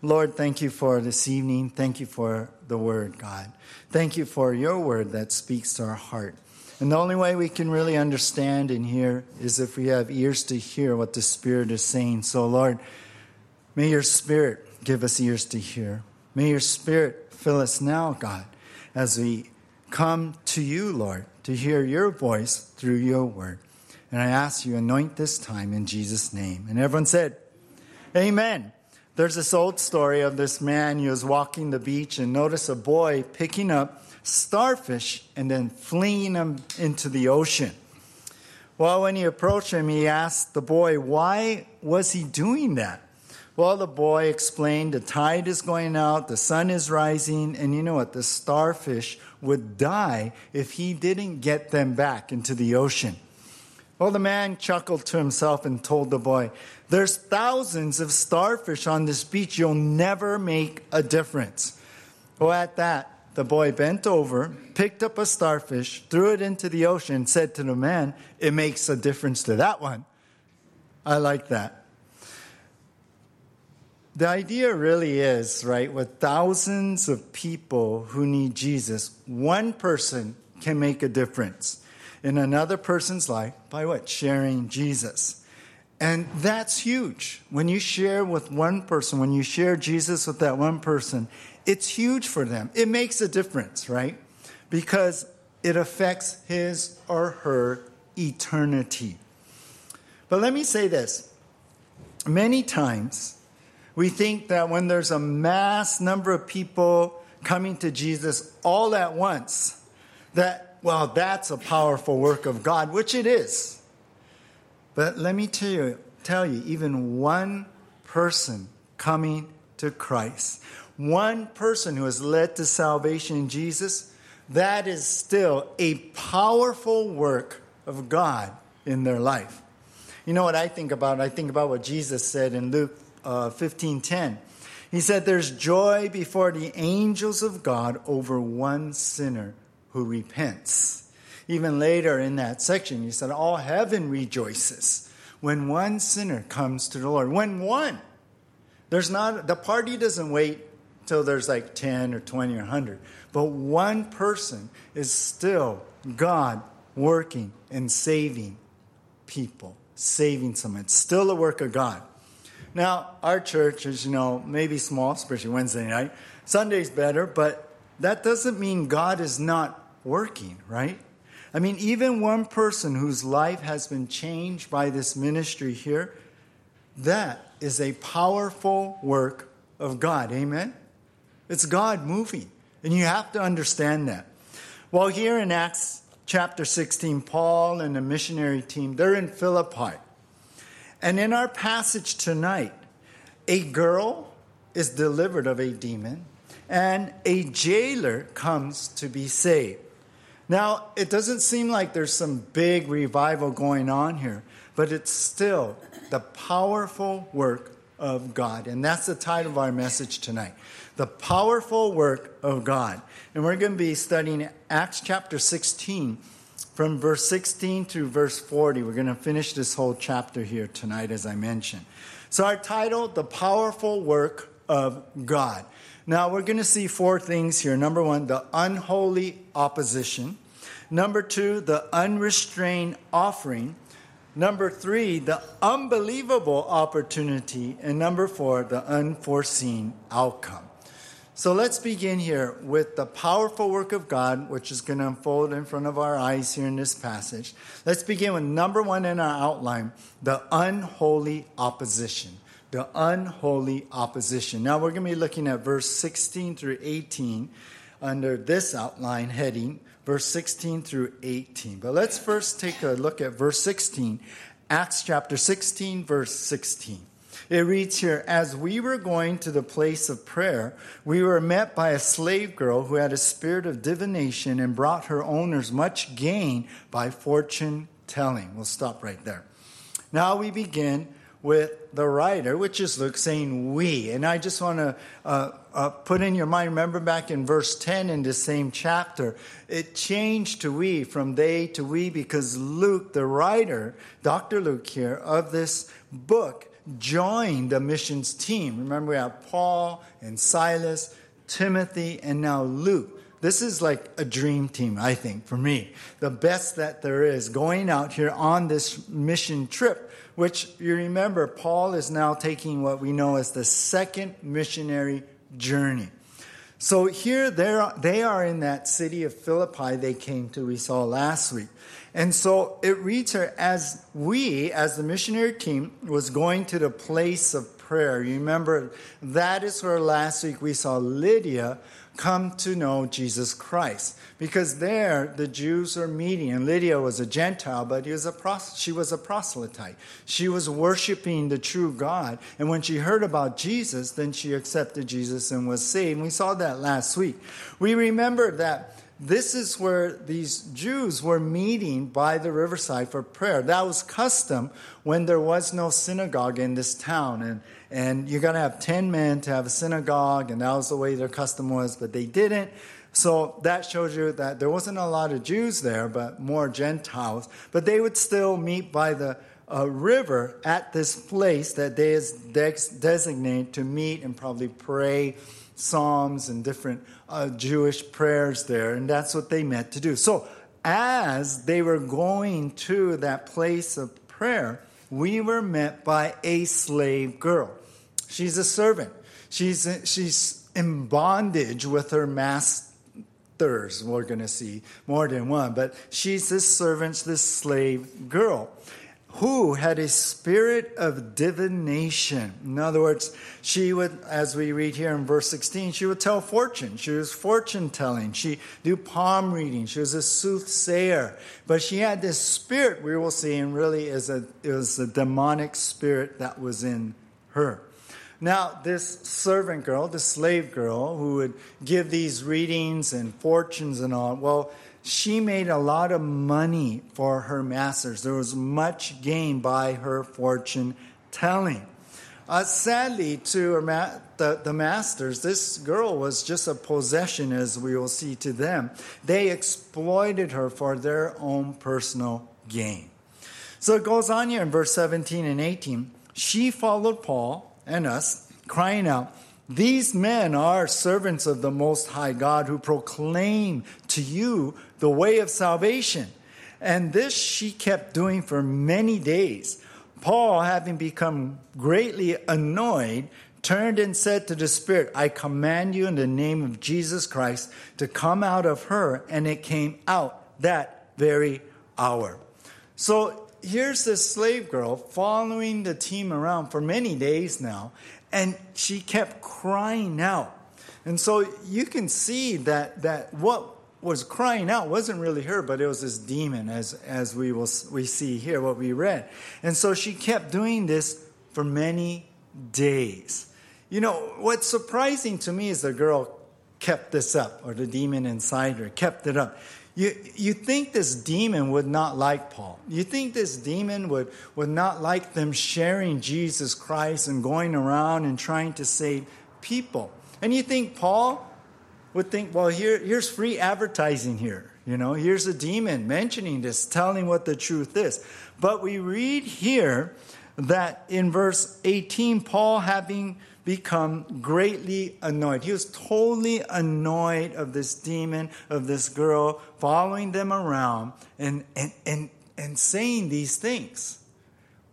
Lord, thank you for this evening. Thank you for the word, God. Thank you for your word that speaks to our heart. And the only way we can really understand and hear is if we have ears to hear what the Spirit is saying. So, Lord, may your Spirit give us ears to hear. May your Spirit fill us now, God, as we come to you, Lord, to hear your voice through your word. And I ask you, anoint this time in Jesus' name. And everyone said, Amen. There's this old story of this man. who was walking the beach and noticed a boy picking up starfish and then flinging them into the ocean. Well, when he approached him, he asked the boy, why was he doing that? Well, the boy explained the tide is going out, the sun is rising, and you know what? The starfish would die if he didn't get them back into the ocean. Well, the man chuckled to himself and told the boy, There's thousands of starfish on this beach. You'll never make a difference. Well, at that, the boy bent over, picked up a starfish, threw it into the ocean, and said to the man, It makes a difference to that one. I like that. The idea really is, right, with thousands of people who need Jesus, one person can make a difference in another person's life by what? Sharing Jesus. And that's huge. When you share with one person, when you share Jesus with that one person, it's huge for them. It makes a difference, right? Because it affects his or her eternity. But let me say this many times, we think that when there's a mass number of people coming to Jesus all at once, that, well, that's a powerful work of God, which it is. But let me tell you, tell you even one person coming to Christ, one person who has led to salvation in Jesus, that is still a powerful work of God in their life. You know what I think about? I think about what Jesus said in Luke uh, 15:10. He said, "There's joy before the angels of God over one sinner who repents." Even later in that section, he said, "All heaven rejoices when one sinner comes to the Lord." When one, there's not the party doesn't wait till there's like 10 or 20 or 100, but one person is still God working and saving people, saving someone. It's still a work of God. Now, our church is, you know, maybe small, especially Wednesday night. Sunday's better, but that doesn't mean God is not working, right? I mean, even one person whose life has been changed by this ministry here, that is a powerful work of God. Amen? It's God moving. And you have to understand that. Well, here in Acts chapter 16, Paul and the missionary team, they're in Philippi. And in our passage tonight, a girl is delivered of a demon, and a jailer comes to be saved. Now, it doesn't seem like there's some big revival going on here, but it's still the powerful work of God. And that's the title of our message tonight The Powerful Work of God. And we're going to be studying Acts chapter 16 from verse 16 through verse 40. We're going to finish this whole chapter here tonight, as I mentioned. So, our title, The Powerful Work of God. Now, we're going to see four things here. Number one, the unholy opposition. Number two, the unrestrained offering. Number three, the unbelievable opportunity. And number four, the unforeseen outcome. So let's begin here with the powerful work of God, which is going to unfold in front of our eyes here in this passage. Let's begin with number one in our outline the unholy opposition. The unholy opposition. Now we're going to be looking at verse 16 through 18 under this outline heading, verse 16 through 18. But let's first take a look at verse 16, Acts chapter 16, verse 16. It reads here As we were going to the place of prayer, we were met by a slave girl who had a spirit of divination and brought her owners much gain by fortune telling. We'll stop right there. Now we begin with the writer, which is Luke, saying we. And I just want to uh, uh, put in your mind, remember back in verse 10 in the same chapter, it changed to we, from they to we, because Luke, the writer, Dr. Luke here, of this book, joined the missions team. Remember, we have Paul and Silas, Timothy, and now Luke. This is like a dream team, I think, for me. The best that there is going out here on this mission trip, which you remember, Paul is now taking what we know as the second missionary journey. So here they are in that city of Philippi they came to, we saw last week. And so it reads here as we, as the missionary team, was going to the place of prayer. You remember that is where last week we saw Lydia come to know Jesus Christ. Because there the Jews are meeting, and Lydia was a Gentile, but was a she was a proselyte. She was worshiping the true God. And when she heard about Jesus, then she accepted Jesus and was saved. And we saw that last week. We remember that this is where these Jews were meeting by the riverside for prayer. That was custom when there was no synagogue in this town. And, and you're going to have 10 men to have a synagogue, and that was the way their custom was, but they didn't. So that shows you that there wasn't a lot of Jews there, but more Gentiles. But they would still meet by the uh, river at this place that they is designated to meet and probably pray psalms and different uh, Jewish prayers there, and that's what they meant to do. So, as they were going to that place of prayer, we were met by a slave girl. She's a servant. She's, she's in bondage with her masters. We're going to see more than one, but she's this servant, this slave girl who had a spirit of divination. In other words, she would, as we read here in verse 16, she would tell fortune. She was fortune telling. She do palm reading. She was a soothsayer. But she had this spirit we will see, and really is a, it was a demonic spirit that was in her. Now, this servant girl, the slave girl, who would give these readings and fortunes and all, well, she made a lot of money for her masters. There was much gain by her fortune telling. Uh, sadly, to ma- the, the masters, this girl was just a possession, as we will see to them. They exploited her for their own personal gain. So it goes on here in verse 17 and 18. She followed Paul and us, crying out, These men are servants of the Most High God who proclaim to you the way of salvation. And this she kept doing for many days. Paul, having become greatly annoyed, turned and said to the Spirit, I command you in the name of Jesus Christ to come out of her. And it came out that very hour. So here's this slave girl following the team around for many days now, and she kept crying out. And so you can see that, that what was crying out wasn't really her, but it was this demon, as, as we, will, we see here, what we read. And so she kept doing this for many days. You know, what's surprising to me is the girl kept this up, or the demon inside her kept it up. You, you think this demon would not like Paul. You think this demon would, would not like them sharing Jesus Christ and going around and trying to save people. And you think Paul would think, well, here, here's free advertising here. You know, here's a demon mentioning this, telling what the truth is. But we read here that in verse 18, Paul having become greatly annoyed. He was totally annoyed of this demon, of this girl, following them around and, and, and, and saying these things.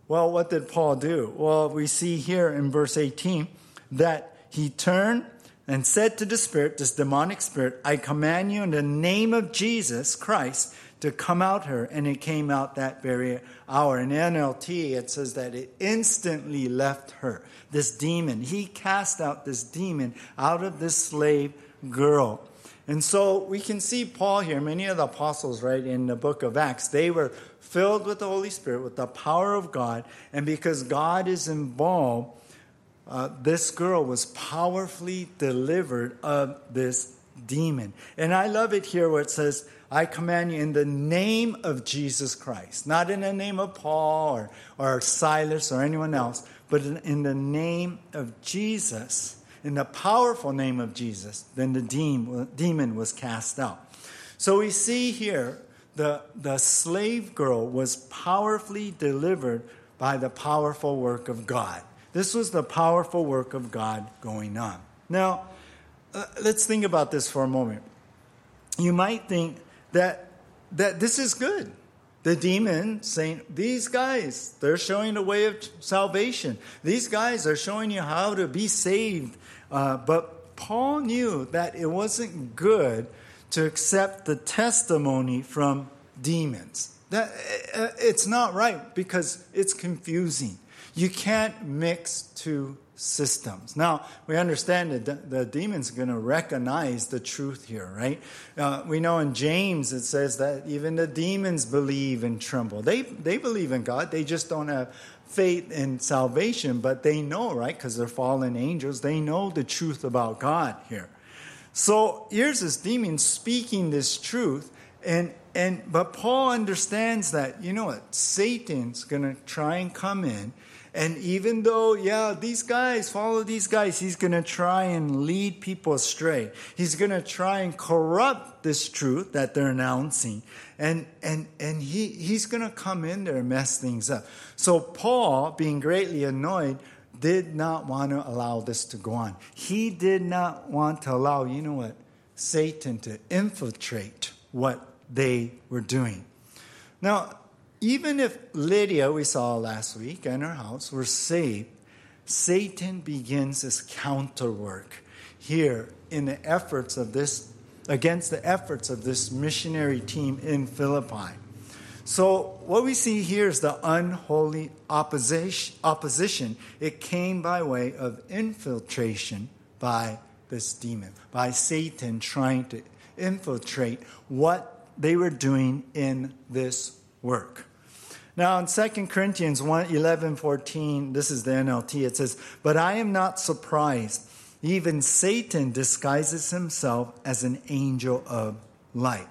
Well, what did Paul do? Well, we see here in verse 18 that he turned and said to the spirit, this demonic spirit, I command you in the name of Jesus Christ to come out her. And it came out that very hour. In NLT, it says that it instantly left her. This demon, he cast out this demon out of this slave girl. And so we can see Paul here, many of the apostles, right, in the book of Acts, they were filled with the Holy Spirit, with the power of God. And because God is involved, uh, this girl was powerfully delivered of this demon. And I love it here where it says, I command you in the name of Jesus Christ, not in the name of Paul or, or Silas or anyone else, but in, in the name of Jesus, in the powerful name of Jesus, then the demon was cast out. So we see here the, the slave girl was powerfully delivered by the powerful work of God. This was the powerful work of God going on. Now, uh, let's think about this for a moment. You might think that, that this is good. The demon saying, These guys, they're showing the way of salvation. These guys are showing you how to be saved. Uh, but Paul knew that it wasn't good to accept the testimony from demons. That, uh, it's not right because it's confusing. You can't mix two systems. Now, we understand that the demon's are going to recognize the truth here, right? Uh, we know in James it says that even the demons believe and tremble. They, they believe in God, they just don't have faith in salvation, but they know, right? Because they're fallen angels, they know the truth about God here. So here's this demon speaking this truth, and and but Paul understands that you know what Satan's going to try and come in and even though, yeah, these guys, follow these guys, he's going to try and lead people astray. He's going to try and corrupt this truth that they're announcing. And, and, and he, he's going to come in there and mess things up. So Paul, being greatly annoyed, did not want to allow this to go on. He did not want to allow, you know what, Satan to infiltrate what they were doing. Now, even if Lydia, we saw last week, and her house were saved, Satan begins his counterwork here in the efforts of this, against the efforts of this missionary team in Philippi. So, what we see here is the unholy opposition. It came by way of infiltration by this demon, by Satan trying to infiltrate what they were doing in this work. Now, in 2 Corinthians 1 11, 14, this is the NLT, it says, But I am not surprised. Even Satan disguises himself as an angel of light.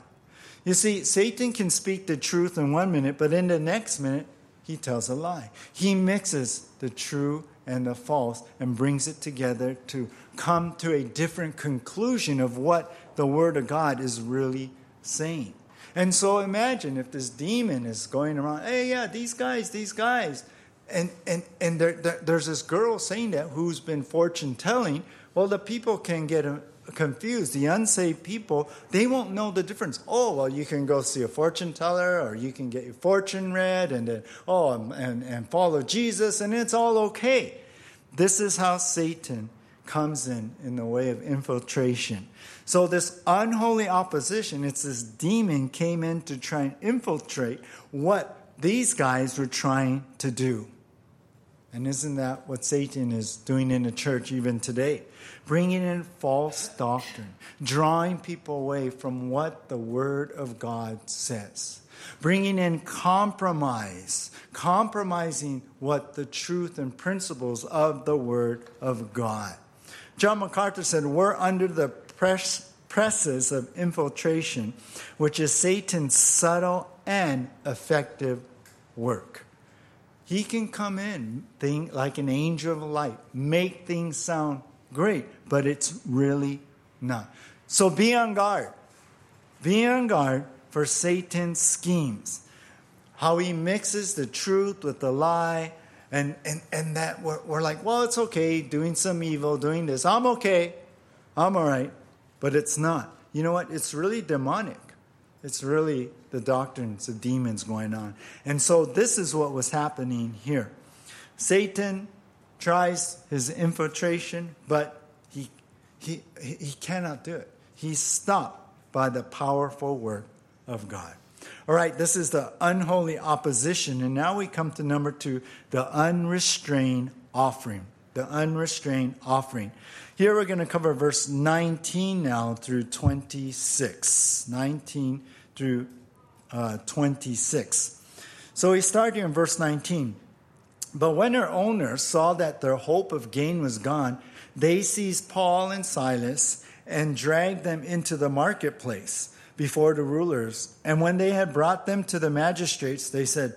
You see, Satan can speak the truth in one minute, but in the next minute, he tells a lie. He mixes the true and the false and brings it together to come to a different conclusion of what the Word of God is really saying. And so imagine if this demon is going around, hey, yeah, these guys, these guys. And, and, and there, there, there's this girl saying that who's been fortune telling. Well, the people can get uh, confused. The unsaved people, they won't know the difference. Oh, well, you can go see a fortune teller or you can get your fortune read and then, oh, and, and follow Jesus and it's all okay. This is how Satan comes in in the way of infiltration. So this unholy opposition, it's this demon came in to try and infiltrate what these guys were trying to do. And isn't that what Satan is doing in the church even today? Bringing in false doctrine, drawing people away from what the Word of God says, bringing in compromise, compromising what the truth and principles of the Word of God. John MacArthur said, We're under the press, presses of infiltration, which is Satan's subtle and effective work. He can come in think like an angel of light, make things sound great, but it's really not. So be on guard. Be on guard for Satan's schemes. How he mixes the truth with the lie, and, and, and that we're, we're like, well, it's okay doing some evil, doing this. I'm okay. I'm all right but it's not. You know what? It's really demonic. It's really the doctrines of demons going on. And so this is what was happening here. Satan tries his infiltration, but he, he, he cannot do it. He's stopped by the powerful work of God. All right, this is the unholy opposition. And now we come to number two the unrestrained offering. The unrestrained offering. Here we're going to cover verse 19 now through 26. 19 through uh, 26. So we start here in verse 19. But when her owners saw that their hope of gain was gone, they seized Paul and Silas and dragged them into the marketplace before the rulers. And when they had brought them to the magistrates, they said,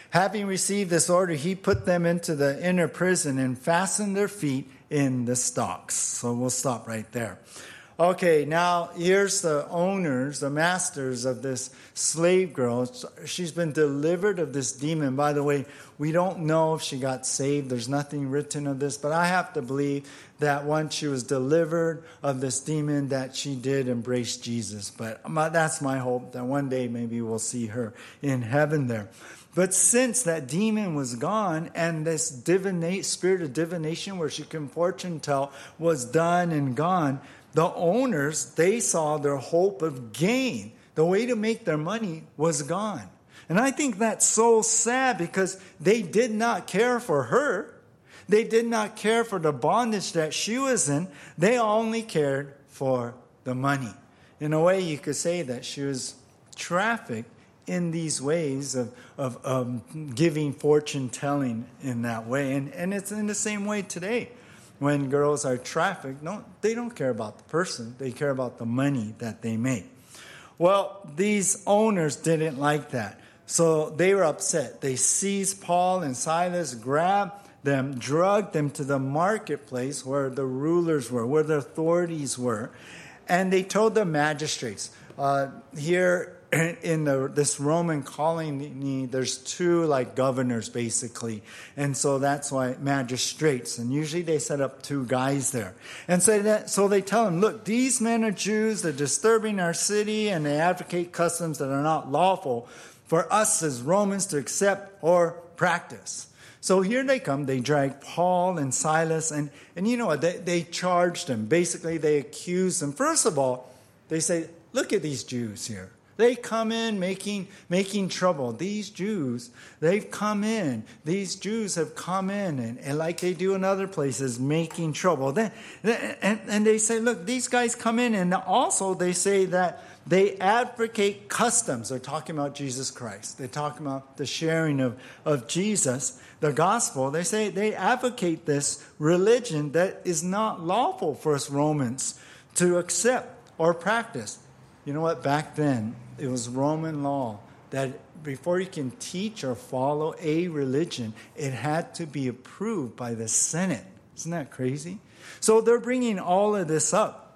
Having received this order, he put them into the inner prison and fastened their feet in the stocks. So we'll stop right there. Okay, now here's the owners, the masters of this slave girl. She's been delivered of this demon. By the way, we don't know if she got saved. There's nothing written of this, but I have to believe that once she was delivered of this demon, that she did embrace Jesus. But that's my hope that one day maybe we'll see her in heaven there. But since that demon was gone and this divinate, spirit of divination where she can fortune tell was done and gone, the owners, they saw their hope of gain. The way to make their money was gone. And I think that's so sad because they did not care for her. They did not care for the bondage that she was in. They only cared for the money. In a way, you could say that she was trafficked in these ways of, of um, giving fortune telling in that way. And, and it's in the same way today when girls are trafficked, no, they don't care about the person, they care about the money that they make. Well, these owners didn't like that. So they were upset. They seized Paul and Silas, grabbed them, dragged them to the marketplace where the rulers were, where the authorities were, and they told the magistrates, uh, here in the, this Roman colony, there's two like governors basically, and so that's why magistrates, and usually they set up two guys there, and so that so they tell them, look, these men are Jews, they're disturbing our city, and they advocate customs that are not lawful for us as Romans to accept or practice. So here they come. They drag Paul and Silas, and, and you know what? They, they charged them. Basically, they accuse them. First of all, they say, Look at these Jews here. They come in making, making trouble. These Jews, they've come in. These Jews have come in, and, and like they do in other places, making trouble. Then, and, and they say, look, these guys come in, and also they say that they advocate customs. They're talking about Jesus Christ. They're talking about the sharing of, of Jesus, the gospel. They say they advocate this religion that is not lawful for us Romans to accept or practice. You know what? Back then, it was Roman law that before you can teach or follow a religion, it had to be approved by the Senate. Isn't that crazy? So they're bringing all of this up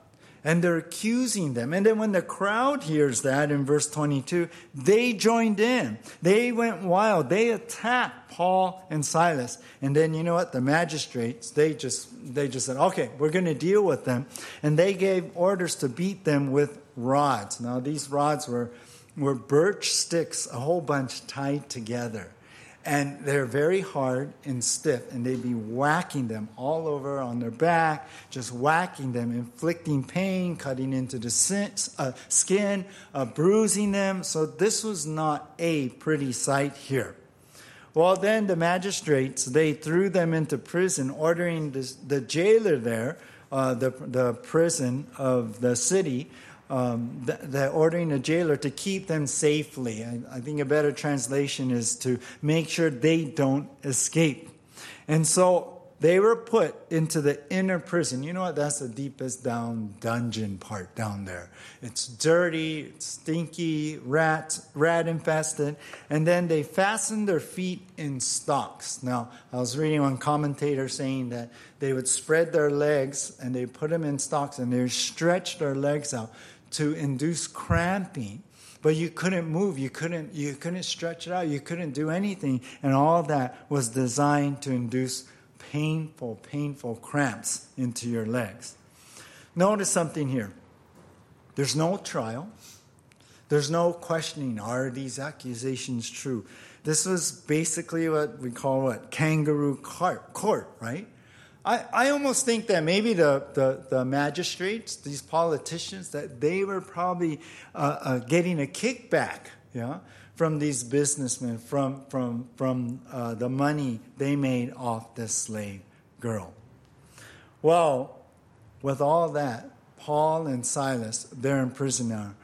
and they're accusing them. And then when the crowd hears that in verse 22, they joined in. They went wild. They attacked Paul and Silas. And then you know what? The magistrates, they just they just said, "Okay, we're going to deal with them." And they gave orders to beat them with rods. Now, these rods were, were birch sticks, a whole bunch tied together. And they're very hard and stiff, and they'd be whacking them all over on their back, just whacking them, inflicting pain, cutting into the uh, skin, uh, bruising them. So, this was not a pretty sight here. Well, then the magistrates, they threw them into prison, ordering this, the jailer there, uh, the, the prison of the city, um, the, ordering a jailer to keep them safely. I, I think a better translation is to make sure they don't escape. And so they were put into the inner prison. You know what? That's the deepest down dungeon part down there. It's dirty, it's stinky, rat, rat infested. And then they fastened their feet in stocks. Now, I was reading one commentator saying that they would spread their legs and they put them in stocks and they stretch their legs out to induce cramping. But you couldn't move. You couldn't you couldn't stretch it out. You couldn't do anything. And all that was designed to induce painful painful cramps into your legs. Notice something here. There's no trial. There's no questioning. Are these accusations true? This was basically what we call what? Kangaroo court, right I, I almost think that maybe the, the, the magistrates, these politicians, that they were probably uh, uh, getting a kickback yeah, from these businessmen, from, from, from uh, the money they made off this slave girl. Well, with all that, Paul and Silas, they're in prison now.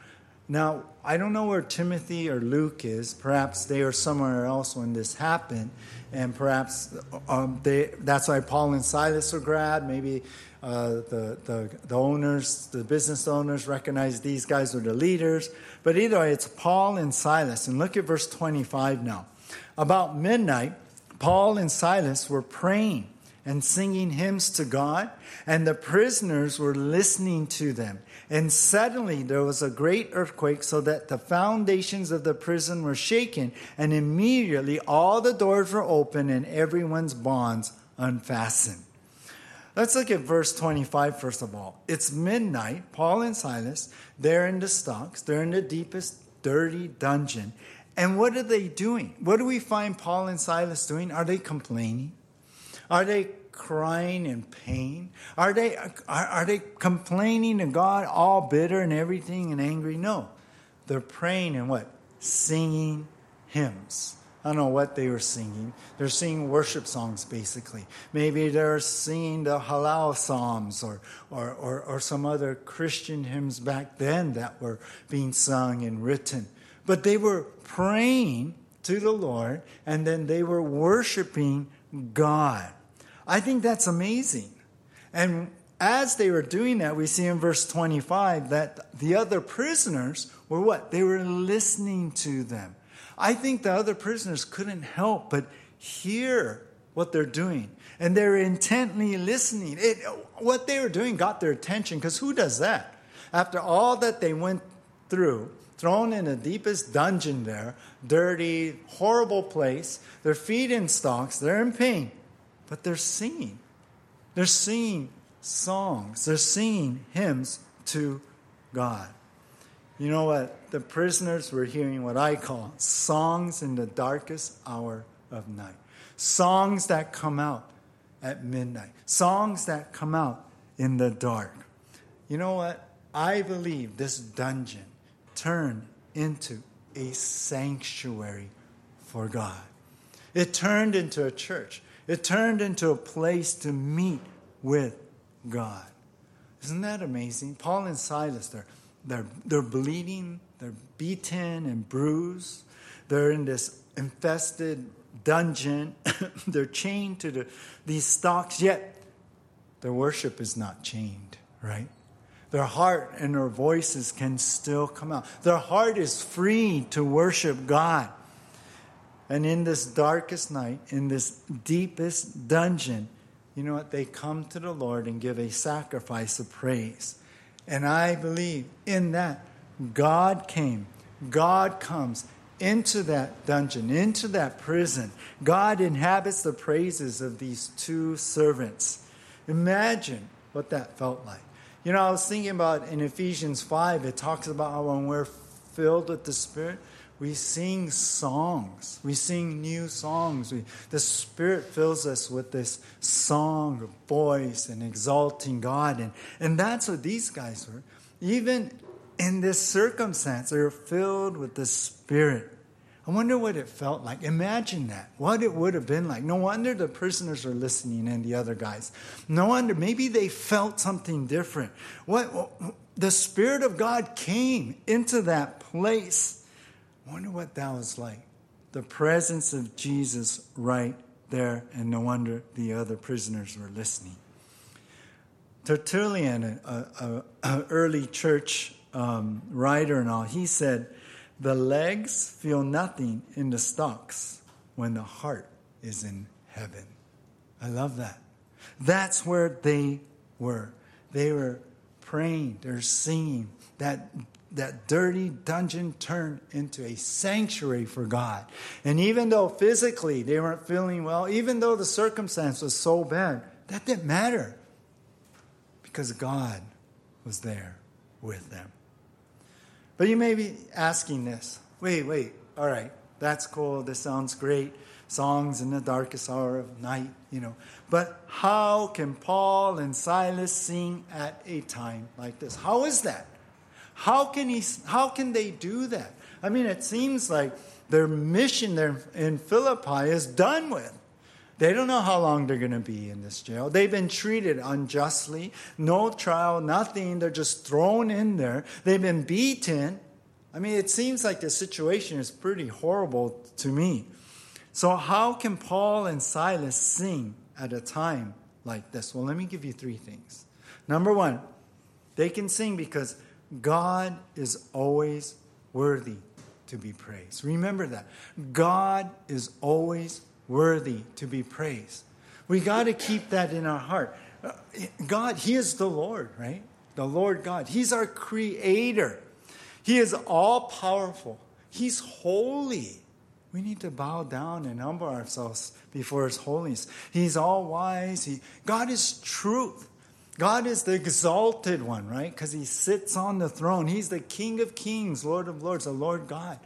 Now, I don't know where Timothy or Luke is. Perhaps they are somewhere else when this happened. And perhaps um, they, that's why Paul and Silas were grabbed. Maybe uh, the, the, the owners, the business owners, recognized these guys were the leaders. But either way, it's Paul and Silas. And look at verse 25 now. About midnight, Paul and Silas were praying and singing hymns to God, and the prisoners were listening to them. And suddenly there was a great earthquake, so that the foundations of the prison were shaken, and immediately all the doors were open and everyone's bonds unfastened. Let's look at verse 25 first of all. It's midnight. Paul and Silas, they're in the stocks, they're in the deepest, dirty dungeon. And what are they doing? What do we find Paul and Silas doing? Are they complaining? Are they crying in pain? Are they, are, are they complaining to God, all bitter and everything and angry? No. They're praying and what? Singing hymns. I don't know what they were singing. They're singing worship songs, basically. Maybe they're singing the Hallel Psalms or, or, or, or, some other Christian hymns back then that were being sung and written. But they were praying to the Lord and then they were worshiping God. I think that's amazing. And as they were doing that, we see in verse 25 that the other prisoners were what? They were listening to them. I think the other prisoners couldn't help but hear what they're doing. And they're intently listening. It, what they were doing got their attention because who does that? After all that they went through, thrown in the deepest dungeon there, dirty, horrible place, their feet in stocks, they're in pain but they're singing. They're singing songs, they're singing hymns to God. You know what? The prisoners were hearing what I call songs in the darkest hour of night. Songs that come out at midnight. Songs that come out in the dark. You know what? I believe this dungeon turned into a sanctuary for God. It turned into a church. It turned into a place to meet with God. Isn't that amazing? Paul and Silas, they're, they're, they're bleeding, they're beaten and bruised. They're in this infested dungeon. they're chained to the, these stocks, yet their worship is not chained, right? Their heart and their voices can still come out. Their heart is free to worship God. And in this darkest night, in this deepest dungeon, you know what? They come to the Lord and give a sacrifice of praise. And I believe in that, God came. God comes into that dungeon, into that prison. God inhabits the praises of these two servants. Imagine what that felt like. You know, I was thinking about in Ephesians 5, it talks about how when we're filled with the Spirit, we sing songs. We sing new songs. We, the Spirit fills us with this song of voice and exalting God. And, and that's what these guys were. Even in this circumstance, they were filled with the Spirit. I wonder what it felt like. Imagine that. What it would have been like. No wonder the prisoners are listening and the other guys. No wonder. Maybe they felt something different. What the Spirit of God came into that place wonder what that was like. The presence of Jesus right there, and no wonder the other prisoners were listening. Tertullian, an early church um, writer and all, he said, The legs feel nothing in the stocks when the heart is in heaven. I love that. That's where they were. They were praying, they're singing. That that dirty dungeon turned into a sanctuary for God. And even though physically they weren't feeling well, even though the circumstance was so bad, that didn't matter because God was there with them. But you may be asking this wait, wait, all right, that's cool, this sounds great. Songs in the darkest hour of night, you know. But how can Paul and Silas sing at a time like this? How is that? How can, he, how can they do that? I mean, it seems like their mission there in Philippi is done with. They don't know how long they're going to be in this jail. They've been treated unjustly, no trial, nothing. They're just thrown in there. They've been beaten. I mean, it seems like the situation is pretty horrible to me. So, how can Paul and Silas sing at a time like this? Well, let me give you three things. Number one, they can sing because God is always worthy to be praised. Remember that. God is always worthy to be praised. We got to keep that in our heart. Uh, God, He is the Lord, right? The Lord God. He's our creator. He is all powerful. He's holy. We need to bow down and humble ourselves before His holiness. He's all wise. He, God is truth. God is the exalted one, right? Because He sits on the throne. He's the King of kings, Lord of lords, the Lord God.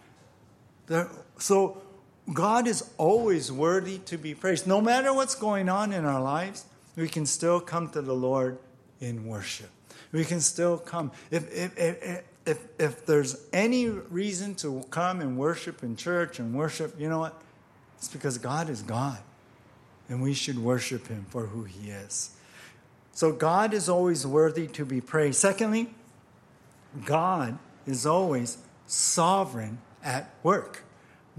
The, so God is always worthy to be praised. No matter what's going on in our lives, we can still come to the Lord in worship. We can still come. If, if, if, if, if there's any reason to come and worship in church and worship, you know what? It's because God is God. And we should worship Him for who He is. So God is always worthy to be praised. Secondly, God is always sovereign at work.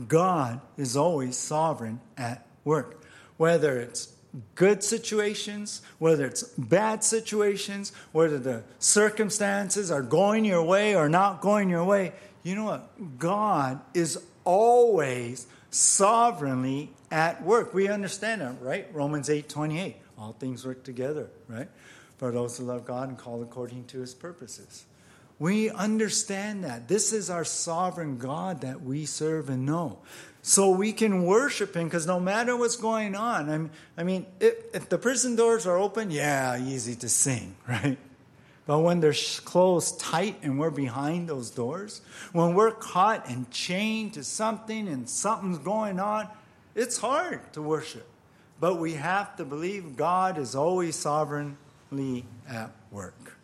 God is always sovereign at work. Whether it's good situations, whether it's bad situations, whether the circumstances are going your way or not going your way, you know what? God is always sovereignly at work. We understand that, right? Romans 8 28. All things work together, right? For those who love God and call according to his purposes. We understand that. This is our sovereign God that we serve and know. So we can worship Him because no matter what's going on, I'm, I mean, if, if the prison doors are open, yeah, easy to sing, right? But when they're closed tight and we're behind those doors, when we're caught and chained to something and something's going on, it's hard to worship. But we have to believe God is always sovereignly at work.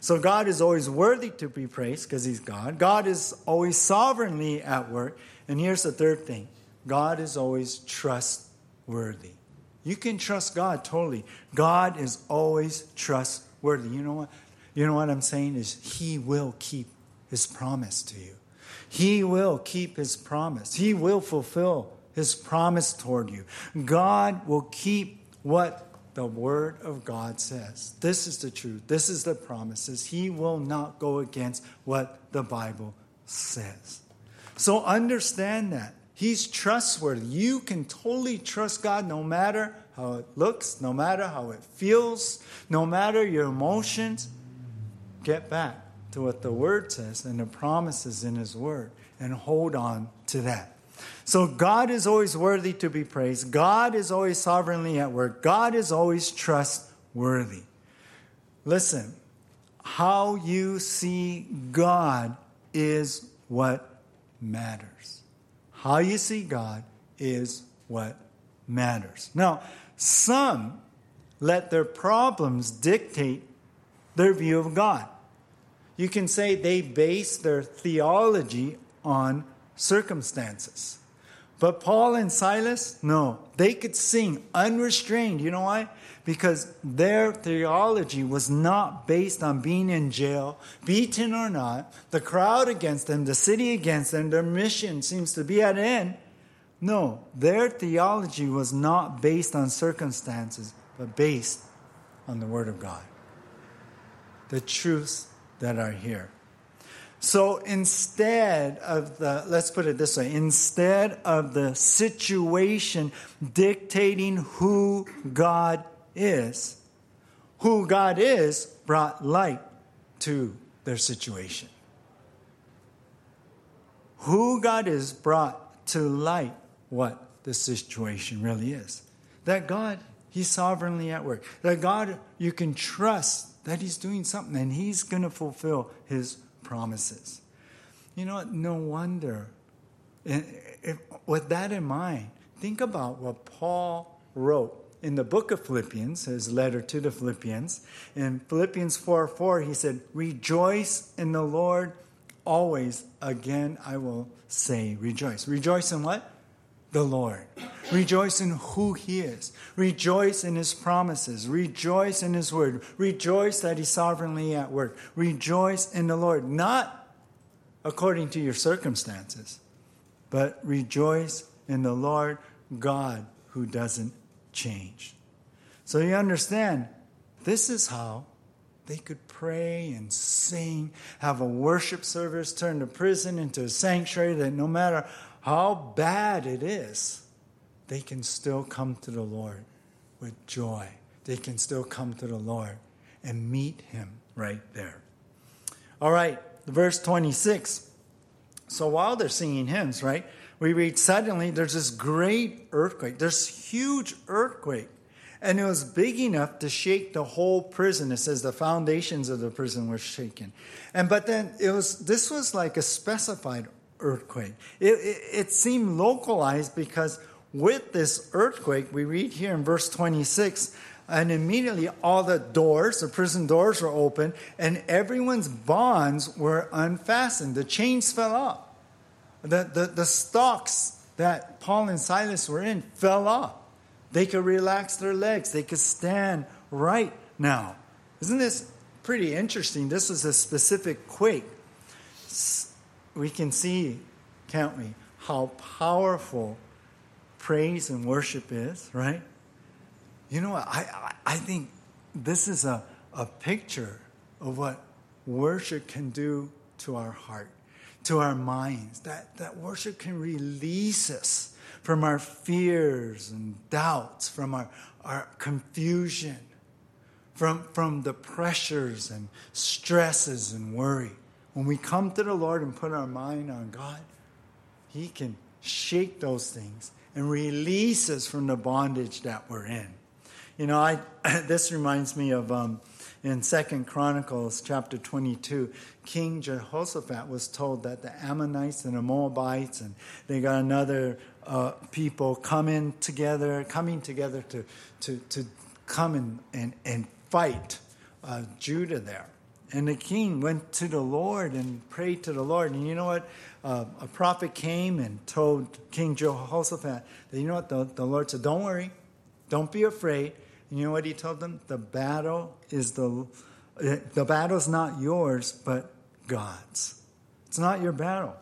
So God is always worthy to be praised because He's God. God is always sovereignly at work. And here's the third thing God is always trustworthy. You can trust God totally. God is always trustworthy. You know what? You know what I'm saying is He will keep His promise to you. He will keep His promise. He will fulfill His promise toward you. God will keep what the Word of God says. This is the truth. This is the promises. He will not go against what the Bible says. So understand that. He's trustworthy. You can totally trust God no matter how it looks, no matter how it feels, no matter your emotions. Get back to what the Word says and the promises in His Word and hold on to that. So God is always worthy to be praised. God is always sovereignly at work. God is always trustworthy. Listen, how you see God is what matters. How you see God is what matters. Now, some let their problems dictate their view of God. You can say they base their theology on circumstances. But Paul and Silas, no, they could sing unrestrained. You know why? Because their theology was not based on being in jail, beaten or not, the crowd against them, the city against them, their mission seems to be at end. No, their theology was not based on circumstances, but based on the Word of God. The truths that are here. So instead of the, let's put it this way, instead of the situation dictating who God is, who God is brought light to their situation. Who God is brought to light what the situation really is. That God, He's sovereignly at work. That God, you can trust that He's doing something and He's going to fulfill His promises. You know, no wonder. If, with that in mind, think about what Paul wrote in the book of Philippians, his letter to the Philippians. In Philippians 4 4, he said, Rejoice in the Lord always. Again, I will say, rejoice. Rejoice in what? The Lord. Rejoice in who He is. Rejoice in His promises. Rejoice in His word. Rejoice that He's sovereignly at work. Rejoice in the Lord. Not according to your circumstances, but rejoice in the Lord God who doesn't change. So you understand, this is how they could pray and sing, have a worship service, turn the prison into a sanctuary that no matter how bad it is, they can still come to the Lord with joy. They can still come to the Lord and meet Him right there. All right, verse 26. So while they're singing hymns, right, we read suddenly there's this great earthquake. There's huge earthquake. And it was big enough to shake the whole prison. It says the foundations of the prison were shaken. And but then it was this was like a specified earthquake. It, it, it seemed localized because with this earthquake, we read here in verse 26, and immediately all the doors, the prison doors were open, and everyone's bonds were unfastened. The chains fell off. The, the, the stocks that Paul and Silas were in fell off. They could relax their legs, they could stand right now. Isn't this pretty interesting? This was a specific quake. We can see, can't we, how powerful praise and worship is, right? You know what? I, I, think this is a, a picture of what worship can do to our heart, to our minds. That, that worship can release us from our fears and doubts, from our, our confusion, from, from the pressures and stresses and worry. When we come to the Lord and put our mind on God, He can shake those things and release us from the bondage that we're in. You know, I this reminds me of um, in Second Chronicles chapter 22, King Jehoshaphat was told that the Ammonites and the Moabites and they got another uh, people coming together, coming together to to to come and and, and fight uh, Judah there. And the king went to the Lord and prayed to the Lord. And you know what? Uh, a prophet came and told King Jehoshaphat that, you know what? The, the Lord said, Don't worry. Don't be afraid. And you know what he told them? The battle is the the battle's not yours, but God's. It's not your battle.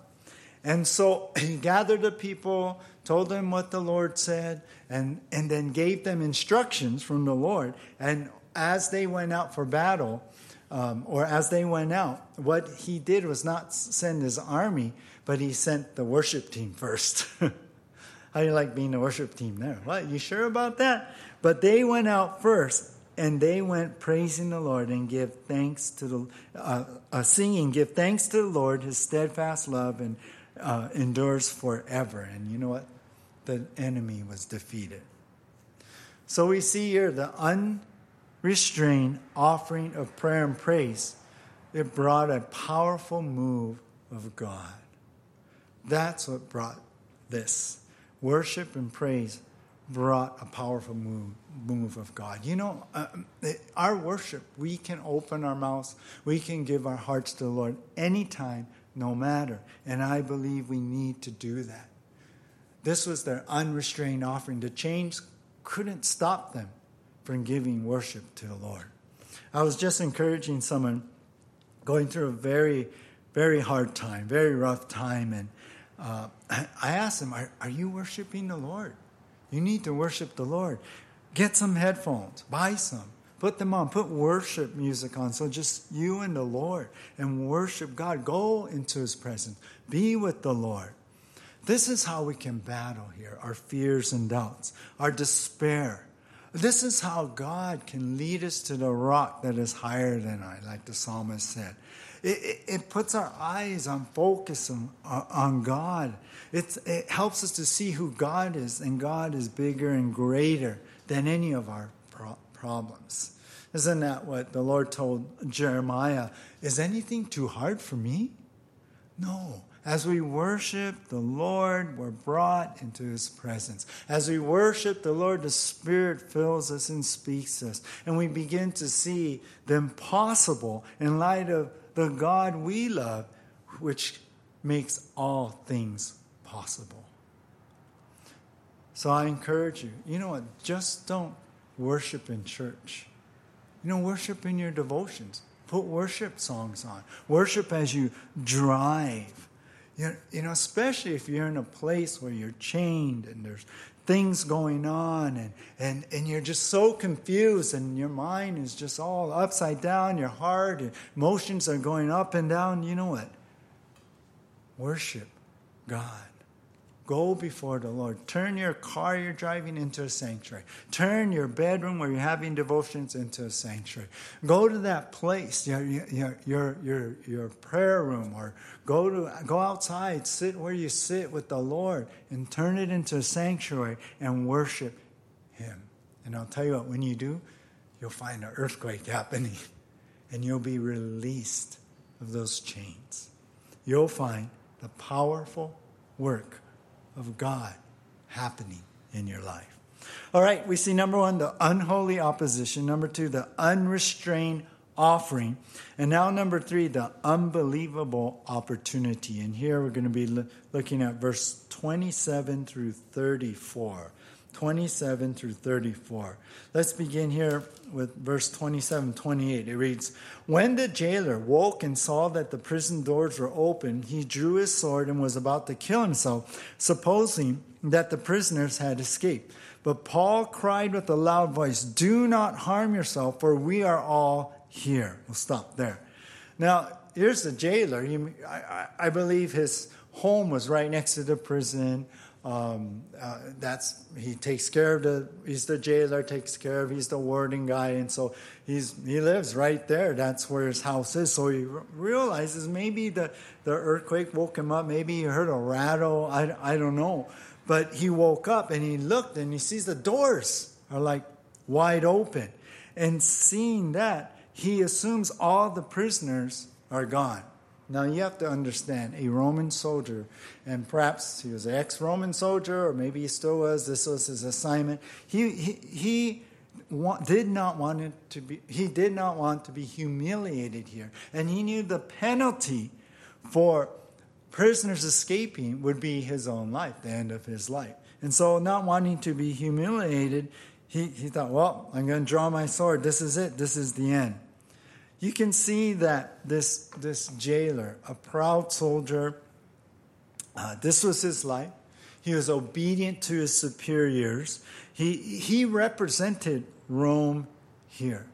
And so he gathered the people, told them what the Lord said, and, and then gave them instructions from the Lord. And as they went out for battle, um, or as they went out, what he did was not send his army, but he sent the worship team first. How do you like being the worship team there? What? You sure about that? But they went out first, and they went praising the Lord and give thanks to the uh, uh, singing, give thanks to the Lord. His steadfast love and uh, endures forever. And you know what? The enemy was defeated. So we see here the unrestrained offering of prayer and praise. It brought a powerful move of God. That's what brought this worship and praise brought a powerful move, move of God. You know, uh, our worship, we can open our mouths, we can give our hearts to the Lord anytime, no matter. And I believe we need to do that. This was their unrestrained offering. The chains couldn't stop them from giving worship to the Lord. I was just encouraging someone going through a very, very hard time, very rough time, and uh, I asked them, are, are you worshiping the Lord? You need to worship the Lord. Get some headphones, buy some, put them on, put worship music on. So just you and the Lord and worship God. Go into His presence, be with the Lord. This is how we can battle here our fears and doubts, our despair. This is how God can lead us to the rock that is higher than I, like the psalmist said. It, it, puts our eyes on focus on, on God. It's, it helps us to see who God is, and God is bigger and greater than any of our pro- problems. Isn't that what the Lord told Jeremiah? Is anything too hard for me? No. As we worship the Lord, we're brought into his presence. As we worship the Lord, the Spirit fills us and speaks us. And we begin to see the impossible in light of the God we love, which makes all things possible. So I encourage you, you know what? Just don't worship in church. You know, worship in your devotions. Put worship songs on. Worship as you drive. You know, especially if you're in a place where you're chained and there's things going on and, and, and you're just so confused and your mind is just all upside down, your heart and emotions are going up and down. You know what? Worship God. Go before the Lord. Turn your car you're driving into a sanctuary. Turn your bedroom where you're having devotions into a sanctuary. Go to that place, your, your, your, your, your prayer room, or go, to, go outside, sit where you sit with the Lord, and turn it into a sanctuary and worship Him. And I'll tell you what, when you do, you'll find an earthquake happening, and you'll be released of those chains. You'll find the powerful work of God happening in your life. All right, we see number one, the unholy opposition. Number two, the unrestrained offering. And now, number three, the unbelievable opportunity. And here we're going to be lo- looking at verse 27 through 34. 27 through 34. Let's begin here with verse 27 28. It reads When the jailer woke and saw that the prison doors were open, he drew his sword and was about to kill himself, supposing that the prisoners had escaped. But Paul cried with a loud voice, Do not harm yourself, for we are all here. We'll stop there. Now, here's the jailer. I believe his home was right next to the prison. Um, uh, that's he takes care of the he's the jailer takes care of he's the warden guy and so he's he lives right there. That's where his house is. So he realizes maybe the the earthquake woke him up. Maybe he heard a rattle. I, I don't know. But he woke up and he looked and he sees the doors are like wide open. And seeing that he assumes all the prisoners are gone now you have to understand a Roman soldier, and perhaps he was an ex Roman soldier, or maybe he still was, this was his assignment. He, he, he did not want it to be he did not want to be humiliated here. And he knew the penalty for prisoners escaping would be his own life the end of his life. And so not wanting to be humiliated he, he thought well i'm going to draw my sword. This is it. This is the end you can see that this, this jailer, a proud soldier, uh, this was his life. He was obedient to his superiors. He, he represented Rome here.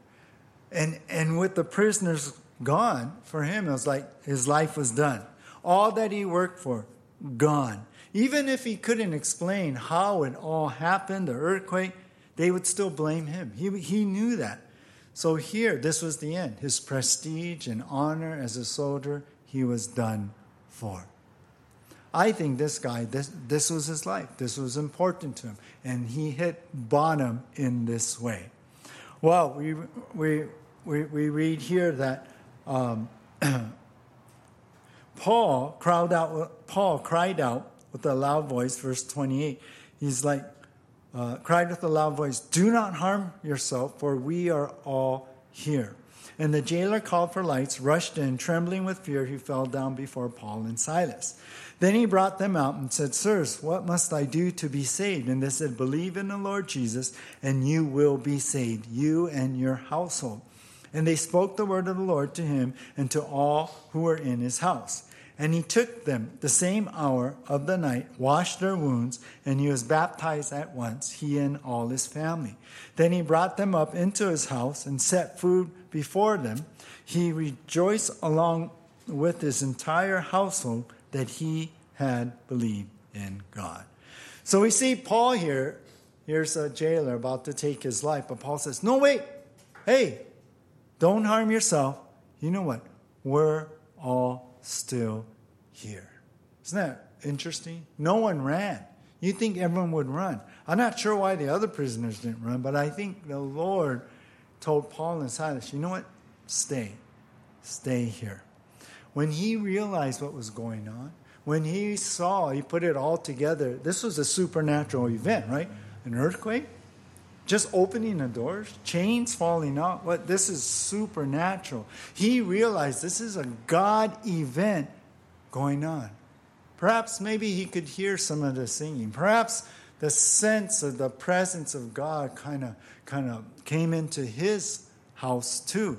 And, and with the prisoners gone, for him, it was like his life was done. All that he worked for, gone. Even if he couldn't explain how it all happened, the earthquake, they would still blame him. He, he knew that. So here, this was the end. His prestige and honor as a soldier, he was done for. I think this guy, this, this was his life. This was important to him. And he hit bottom in this way. Well, we, we, we, we read here that um, Paul, cried out, Paul cried out with a loud voice, verse 28. He's like, uh, cried with a loud voice, Do not harm yourself, for we are all here. And the jailer called for lights, rushed in, trembling with fear, he fell down before Paul and Silas. Then he brought them out and said, Sirs, what must I do to be saved? And they said, Believe in the Lord Jesus, and you will be saved, you and your household. And they spoke the word of the Lord to him and to all who were in his house. And he took them the same hour of the night, washed their wounds, and he was baptized at once, he and all his family. Then he brought them up into his house and set food before them. He rejoiced along with his entire household that he had believed in God. So we see Paul here. Here's a jailer about to take his life, but Paul says, No, wait. Hey, don't harm yourself. You know what? We're all still here. Isn't that interesting? No one ran. You think everyone would run. I'm not sure why the other prisoners didn't run, but I think the Lord told Paul and Silas, you know what? Stay. Stay here. When he realized what was going on, when he saw, he put it all together, this was a supernatural event, right? An earthquake, just opening the doors, chains falling out. What this is supernatural. He realized this is a God event going on. Perhaps maybe he could hear some of the singing. Perhaps the sense of the presence of God kind of kind of came into his house too.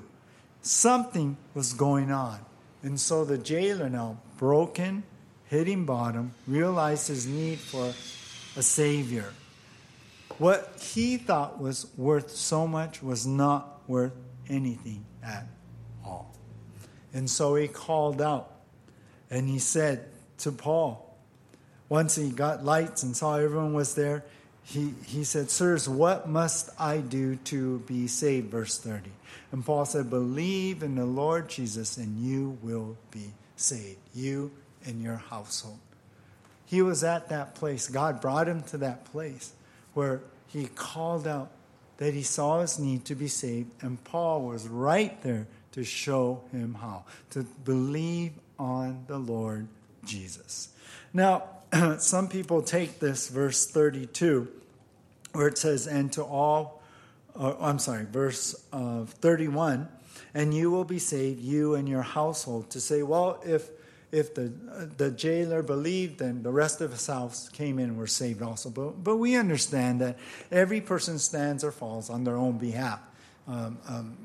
something was going on. And so the jailer now, broken, hitting bottom, realized his need for a savior. What he thought was worth so much was not worth anything at all. And so he called out and he said to Paul, once he got lights and saw everyone was there, he, he said, Sirs, what must I do to be saved? Verse 30. And Paul said, Believe in the Lord Jesus, and you will be saved, you and your household. He was at that place. God brought him to that place where he called out that he saw his need to be saved, and Paul was right there to show him how to believe on the Lord Jesus. Now, some people take this verse 32 where it says, and to all, uh, I'm sorry, verse uh, 31, and you will be saved, you and your household, to say, well, if if the the jailer believed, then the rest of his house came in and were saved also. But but we understand that every person stands or falls on their own behalf. Um, um,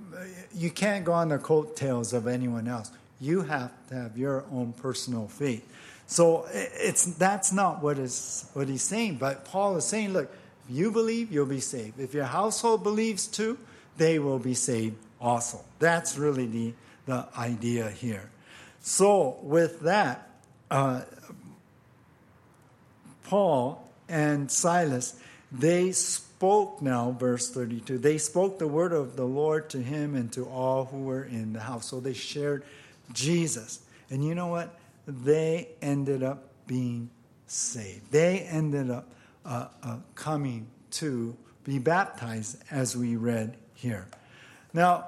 you can't go on the coattails of anyone else. You have to have your own personal faith. So it's that's not what is what he's saying. But Paul is saying, look, if you believe, you'll be saved. If your household believes too, they will be saved also. That's really the the idea here. So with that, uh, Paul and Silas they spoke now, verse 32. They spoke the word of the Lord to him and to all who were in the house. So they shared Jesus. And you know what? they ended up being saved. They ended up uh, uh, coming to be baptized, as we read here. Now,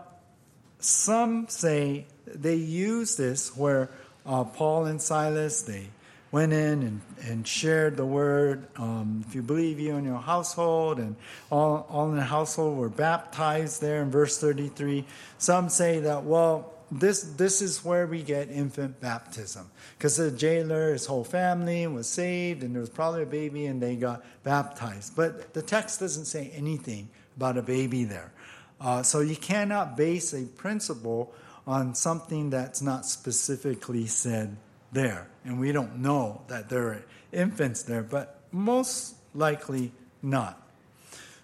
some say they use this where uh, Paul and Silas they went in and, and shared the word. Um, if you believe you and your household, and all, all in the household were baptized there in verse 33. Some say that, well, this this is where we get infant baptism because the jailer his whole family was saved and there was probably a baby and they got baptized but the text doesn't say anything about a baby there uh, so you cannot base a principle on something that's not specifically said there and we don't know that there are infants there but most likely not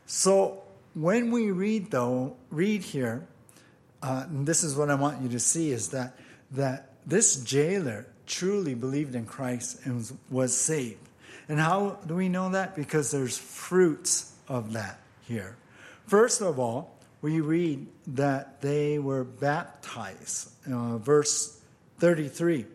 so when we read though read here uh, this is what I want you to see is that, that this jailer truly believed in Christ and was saved. And how do we know that? Because there's fruits of that here. First of all, we read that they were baptized. Uh, verse 33.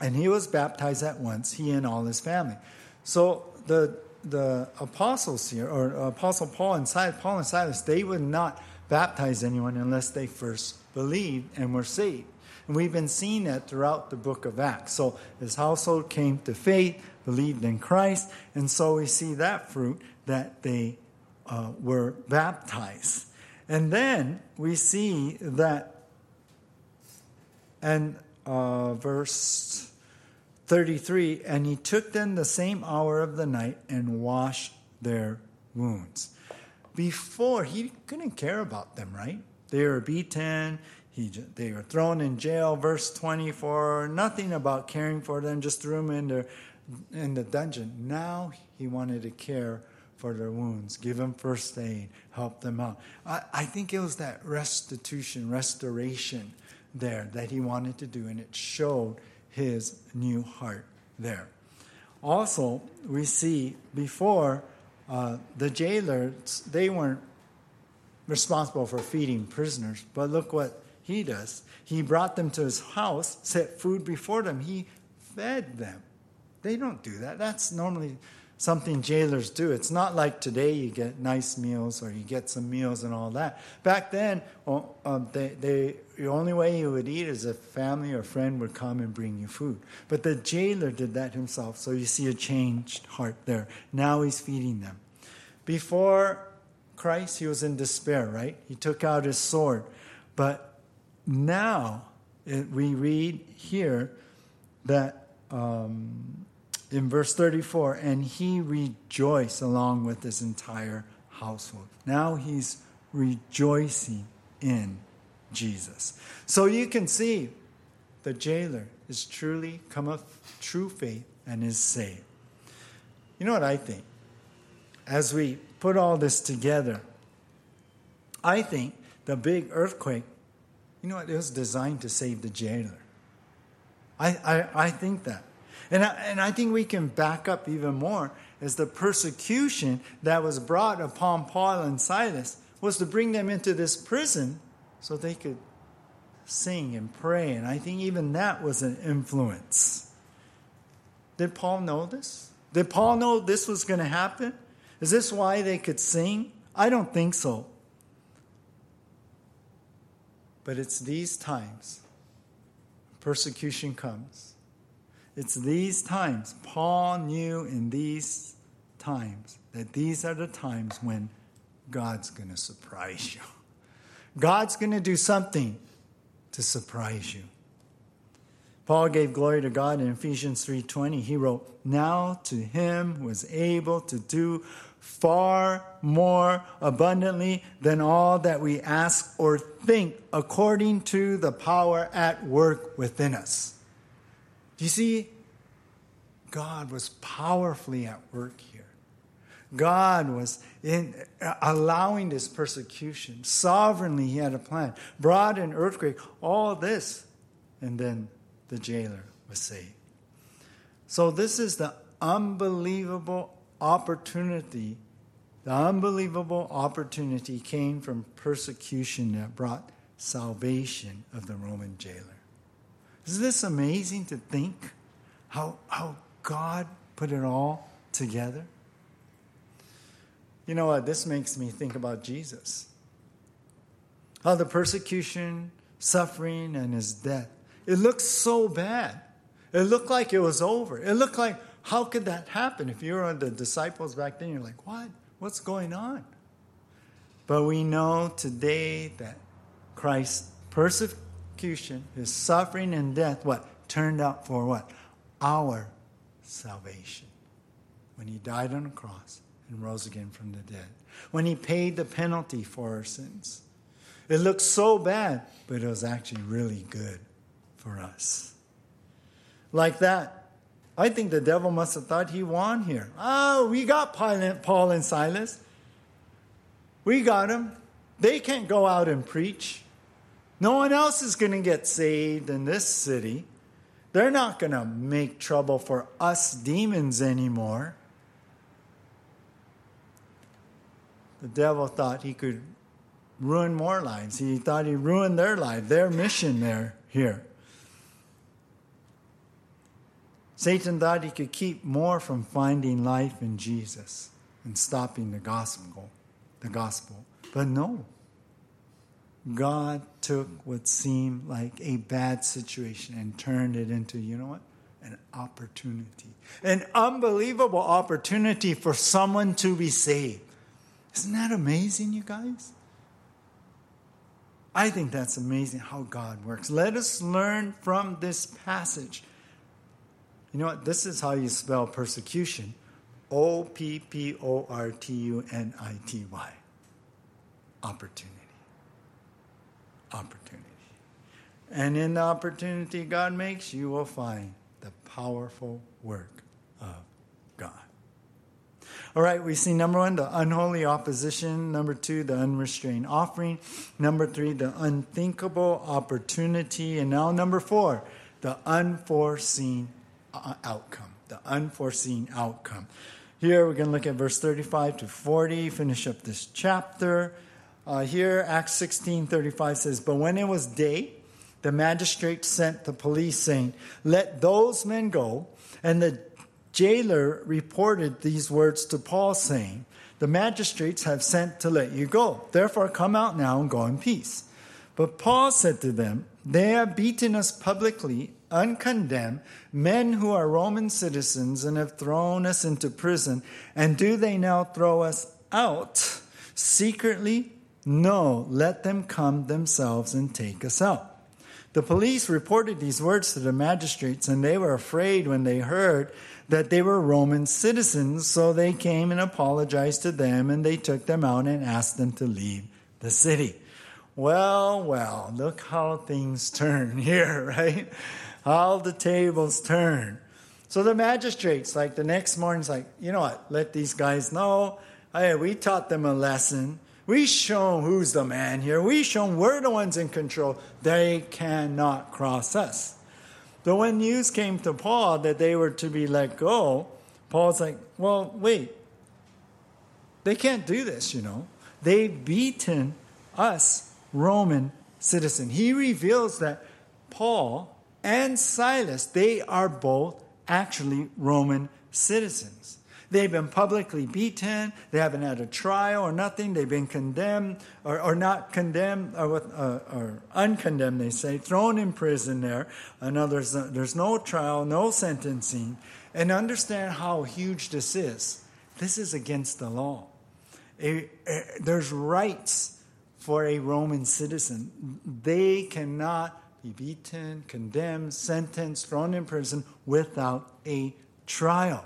And he was baptized at once, he and all his family. So the the apostles here, or Apostle Paul and Silas, Paul and Silas, they would not baptize anyone unless they first believed and were saved. And we've been seeing that throughout the book of Acts. So his household came to faith, believed in Christ, and so we see that fruit that they uh, were baptized. And then we see that, and uh, verse 33 and he took them the same hour of the night and washed their wounds before he couldn't care about them, right? They were beaten, he, they were thrown in jail, verse 24, nothing about caring for them, just threw them in, the in the dungeon. Now he wanted to care for their wounds, give them first aid, help them out. I, I think it was that restitution, restoration there that he wanted to do, and it showed his new heart there. Also, we see before uh, the jailers, they weren't responsible for feeding prisoners, but look what he does. He brought them to his house, set food before them, he fed them. They don't do that. That's normally something jailers do. It's not like today you get nice meals or you get some meals and all that. Back then, um, they, they, the only way you would eat is if family or friend would come and bring you food. But the jailer did that himself, so you see a changed heart there. Now he's feeding them. Before Christ, he was in despair, right? He took out his sword. But now it, we read here that um, in verse 34, and he rejoiced along with his entire household. Now he's rejoicing in Jesus. So you can see the jailer is truly come of true faith and is saved. You know what I think? As we put all this together, I think the big earthquake, you know, it was designed to save the jailer. I, I, I think that. And I, and I think we can back up even more as the persecution that was brought upon Paul and Silas was to bring them into this prison so they could sing and pray. And I think even that was an influence. Did Paul know this? Did Paul know this was going to happen? Is this why they could sing? I don't think so. But it's these times persecution comes. It's these times. Paul knew in these times that these are the times when God's going to surprise you. God's going to do something to surprise you. Paul gave glory to God in Ephesians 3:20. He wrote, "Now to him who is able to do far more abundantly than all that we ask or think according to the power at work within us." Do you see God was powerfully at work here. God was in allowing this persecution. Sovereignly, He had a plan. Brought an earthquake, all this, and then the jailer was saved. So, this is the unbelievable opportunity. The unbelievable opportunity came from persecution that brought salvation of the Roman jailer. Is this amazing to think how, how God put it all together? You know what? This makes me think about Jesus. How the persecution, suffering, and his death. It looked so bad. It looked like it was over. It looked like, how could that happen? If you were the disciples back then, you're like, what? What's going on? But we know today that Christ's persecution, his suffering and death, what? Turned out for what? Our salvation. When he died on the cross and rose again from the dead. When he paid the penalty for our sins. It looked so bad, but it was actually really good for us. Like that, I think the devil must have thought he won here. Oh, we got Paul and Silas. We got them. They can't go out and preach. No one else is going to get saved in this city. They're not going to make trouble for us demons anymore. the devil thought he could ruin more lives. He thought he ruined their life, their mission there here. Satan thought he could keep more from finding life in Jesus and stopping the gospel, the gospel. But no. God took what seemed like a bad situation and turned it into, you know what? An opportunity. An unbelievable opportunity for someone to be saved. Isn't that amazing, you guys? I think that's amazing how God works. Let us learn from this passage. You know what? This is how you spell persecution O P P O R T U N I T Y. Opportunity. Opportunity. And in the opportunity God makes, you will find the powerful work of God. All right, we see number one, the unholy opposition. Number two, the unrestrained offering. Number three, the unthinkable opportunity. And now, number four, the unforeseen uh, outcome. The unforeseen outcome. Here, we're going to look at verse 35 to 40, finish up this chapter. Uh, here, Acts 16 35 says, But when it was day, the magistrate sent the police, saying, Let those men go. And the jailer reported these words to Paul, saying, The magistrates have sent to let you go. Therefore, come out now and go in peace. But Paul said to them, They have beaten us publicly, uncondemned, men who are Roman citizens, and have thrown us into prison. And do they now throw us out secretly? No, let them come themselves and take us out. The police reported these words to the magistrates, and they were afraid when they heard that they were Roman citizens, so they came and apologized to them, and they took them out and asked them to leave the city. Well, well, look how things turn here, right? How the tables turn. So the magistrates, like the next morning's like, you know what, let these guys know. Hey, we taught them a lesson. We show who's the man here. We show we're the ones in control. They cannot cross us. But when news came to Paul that they were to be let go, Paul's like, well, wait. They can't do this, you know. They've beaten us, Roman citizen. He reveals that Paul and Silas, they are both actually Roman citizens. They've been publicly beaten. They haven't had a trial or nothing. They've been condemned or, or not condemned or, with, uh, or uncondemned, they say, thrown in prison there. I know there's, no, there's no trial, no sentencing. And understand how huge this is. This is against the law. A, a, there's rights for a Roman citizen. They cannot be beaten, condemned, sentenced, thrown in prison without a trial.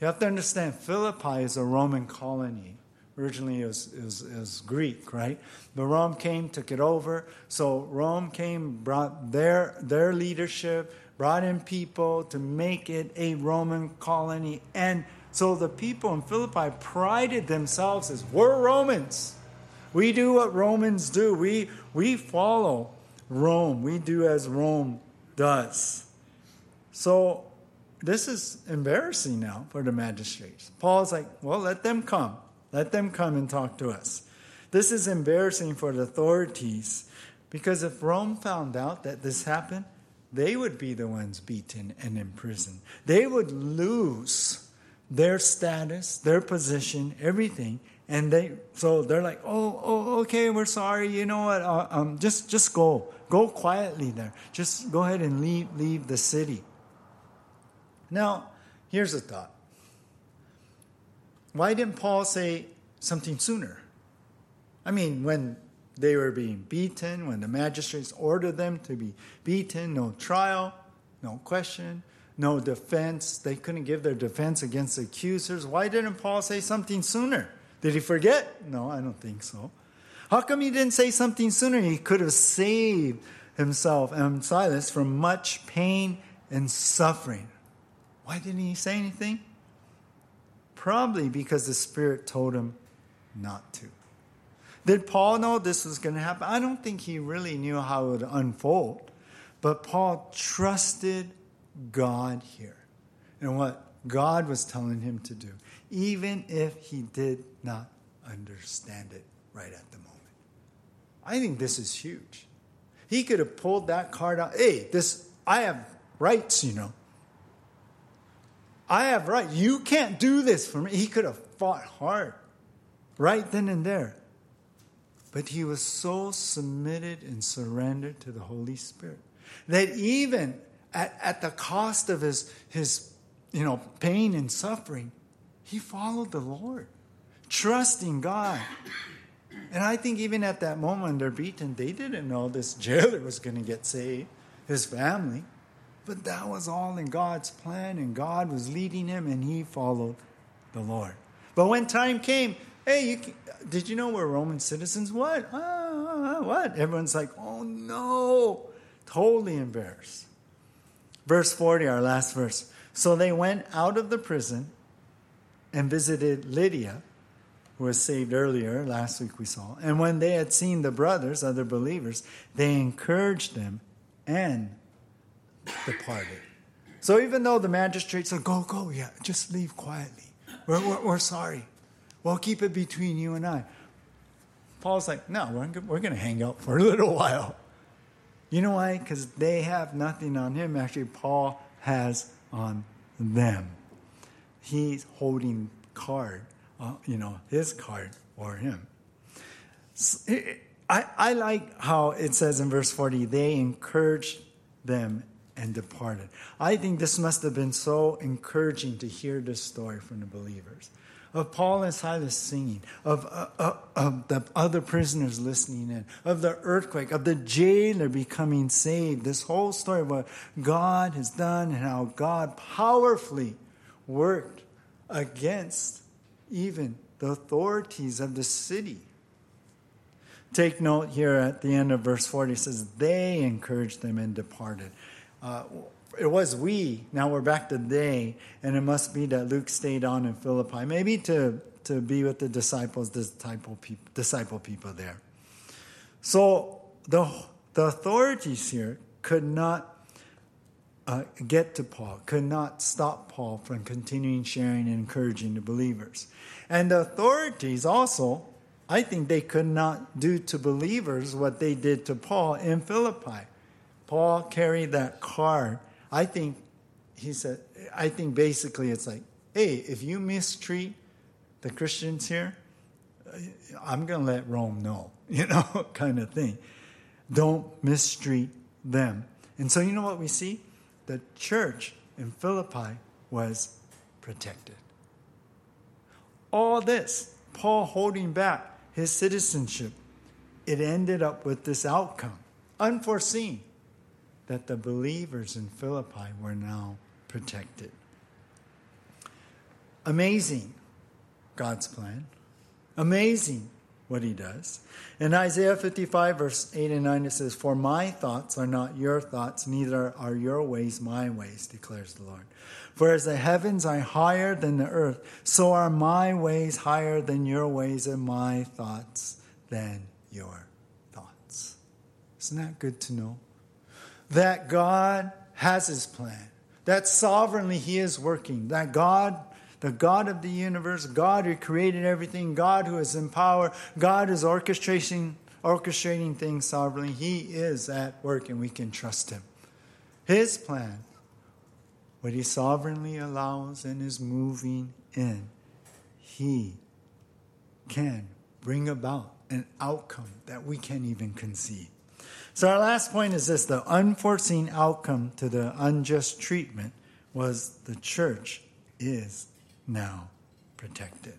You have to understand, Philippi is a Roman colony. Originally, it was, it was, it was Greek, right? But Rome came, took it over. So Rome came, brought their, their leadership, brought in people to make it a Roman colony. And so the people in Philippi prided themselves as we're Romans. We do what Romans do. We, we follow Rome. We do as Rome does. So this is embarrassing now for the magistrates. Paul's like, well, let them come. Let them come and talk to us. This is embarrassing for the authorities because if Rome found out that this happened, they would be the ones beaten and imprisoned. They would lose their status, their position, everything. And they, so they're like, oh, oh, okay, we're sorry. You know what? Uh, um, just, just go, go quietly there. Just go ahead and leave, leave the city. Now, here's a thought. Why didn't Paul say something sooner? I mean, when they were being beaten, when the magistrates ordered them to be beaten, no trial, no question, no defense. They couldn't give their defense against the accusers. Why didn't Paul say something sooner? Did he forget? No, I don't think so. How come he didn't say something sooner? He could have saved himself and Silas from much pain and suffering. Why didn't he say anything? Probably because the Spirit told him not to. Did Paul know this was going to happen? I don't think he really knew how it would unfold. But Paul trusted God here and what God was telling him to do, even if he did not understand it right at the moment. I think this is huge. He could have pulled that card out. Hey, this I have rights, you know. I have right. You can't do this for me. He could have fought hard right then and there. But he was so submitted and surrendered to the Holy Spirit that even at, at the cost of his, his you know, pain and suffering, he followed the Lord, trusting God. And I think even at that moment they're beaten, they didn't know this jailer was going to get saved, his family. But that was all in God's plan, and God was leading him, and he followed the Lord. But when time came, hey, you, did you know we're Roman citizens? What? Ah, what? Everyone's like, oh no, totally embarrassed. Verse 40, our last verse. So they went out of the prison and visited Lydia, who was saved earlier, last week we saw. And when they had seen the brothers, other believers, they encouraged them and departed. So even though the magistrate said, Go, go, yeah, just leave quietly. We're, we're, we're sorry. We'll keep it between you and I. Paul's like, No, we're, we're going to hang out for a little while. You know why? Because they have nothing on him. Actually, Paul has on them. He's holding card, uh, you know, his card for him. So, I, I like how it says in verse 40 they encouraged them and departed. I think this must have been so encouraging to hear this story from the believers of Paul and Silas singing, of, uh, uh, of the other prisoners listening in, of the earthquake, of the jailer becoming saved. This whole story of what God has done and how God powerfully worked against even the authorities of the city. Take note here at the end of verse 40, it says, They encouraged them and departed. Uh, it was we, now we're back to they, and it must be that Luke stayed on in Philippi, maybe to, to be with the disciples, disciple people, disciple people there. So the, the authorities here could not uh, get to Paul, could not stop Paul from continuing sharing and encouraging the believers. And the authorities also I think they could not do to believers what they did to Paul in Philippi. Paul carried that card. I think he said, I think basically it's like, hey, if you mistreat the Christians here, uh, I'm going to let Rome know, you know, kind of thing. Don't mistreat them. And so, you know what we see? The church in Philippi was protected. All this, Paul holding back his citizenship, it ended up with this outcome, unforeseen, that the believers in Philippi were now protected. Amazing, God's plan. Amazing what he does. In Isaiah 55, verse 8 and 9, it says, For my thoughts are not your thoughts, neither are your ways my ways, declares the Lord. For as the heavens are higher than the earth, so are my ways higher than your ways, and my thoughts than your thoughts. Isn't that good to know? That God has his plan, that sovereignly he is working, that God the God of the universe, God who created everything, God who is in power, God is orchestrating orchestrating things sovereignly. He is at work and we can trust him. His plan what He sovereignly allows and is moving in, He can bring about an outcome that we can't even conceive. So, our last point is this the unforeseen outcome to the unjust treatment was the church is now protected.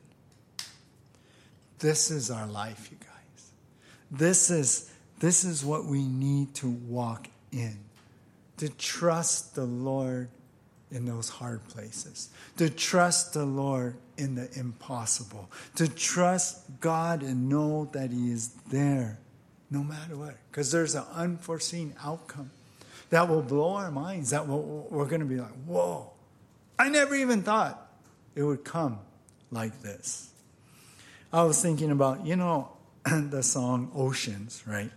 This is our life, you guys. This is, this is what we need to walk in. To trust the Lord in those hard places, to trust the Lord in the impossible, to trust God and know that He is there no matter what, because there's an unforeseen outcome that will blow our minds, that will, we're going to be like, whoa, I never even thought it would come like this. I was thinking about, you know, the song Oceans, right?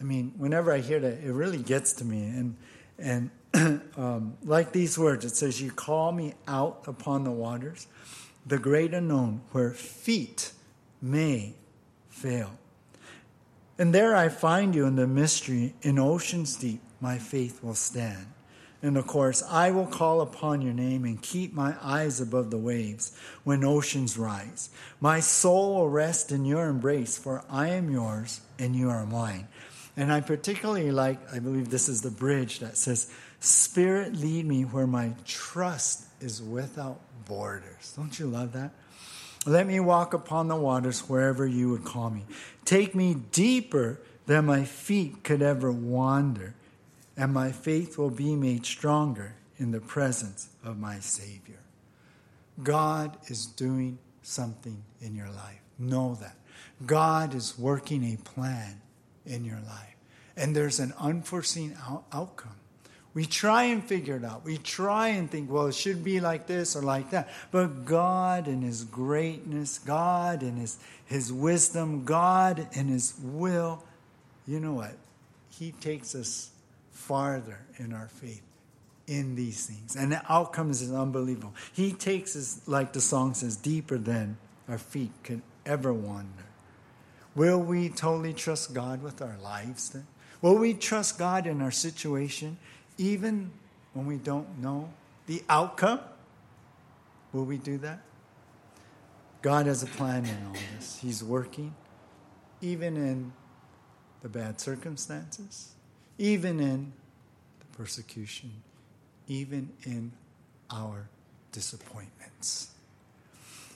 I mean, whenever I hear that, it really gets to me. And, and um, like these words, it says, You call me out upon the waters, the great unknown, where feet may fail. And there I find you in the mystery, in oceans deep, my faith will stand. And of course, I will call upon your name and keep my eyes above the waves when oceans rise. My soul will rest in your embrace, for I am yours and you are mine. And I particularly like, I believe this is the bridge that says, Spirit, lead me where my trust is without borders. Don't you love that? Let me walk upon the waters wherever you would call me. Take me deeper than my feet could ever wander, and my faith will be made stronger in the presence of my Savior. God is doing something in your life. Know that. God is working a plan in your life. And there's an unforeseen out- outcome. We try and figure it out. We try and think, well, it should be like this or like that. But God in His greatness, God in His, His wisdom, God in His will, you know what? He takes us farther in our faith in these things. And the outcomes is unbelievable. He takes us, like the song says, deeper than our feet can ever wander. Will we totally trust God with our lives then? Will we trust God in our situation? Even when we don't know the outcome? Will we do that? God has a plan in all this. He's working, even in the bad circumstances, even in the persecution, even in our disappointments.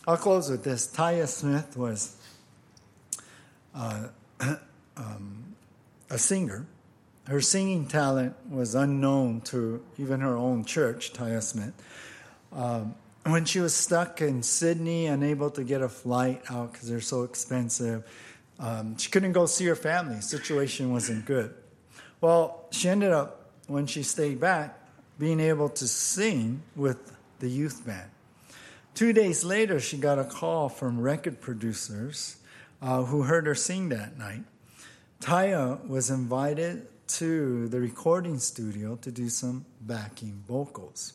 I'll close with this. Taya Smith was uh, um, a singer her singing talent was unknown to even her own church, Taya Smith. Um, when she was stuck in Sydney, unable to get a flight out because they're so expensive, Um, she couldn't go see her family. Situation wasn't good. Well, she ended up, when she stayed back, being able to sing with the youth band. Two days later, she got a call from record producers uh, who heard her sing that night. Taya was invited to the recording studio to do some backing vocals.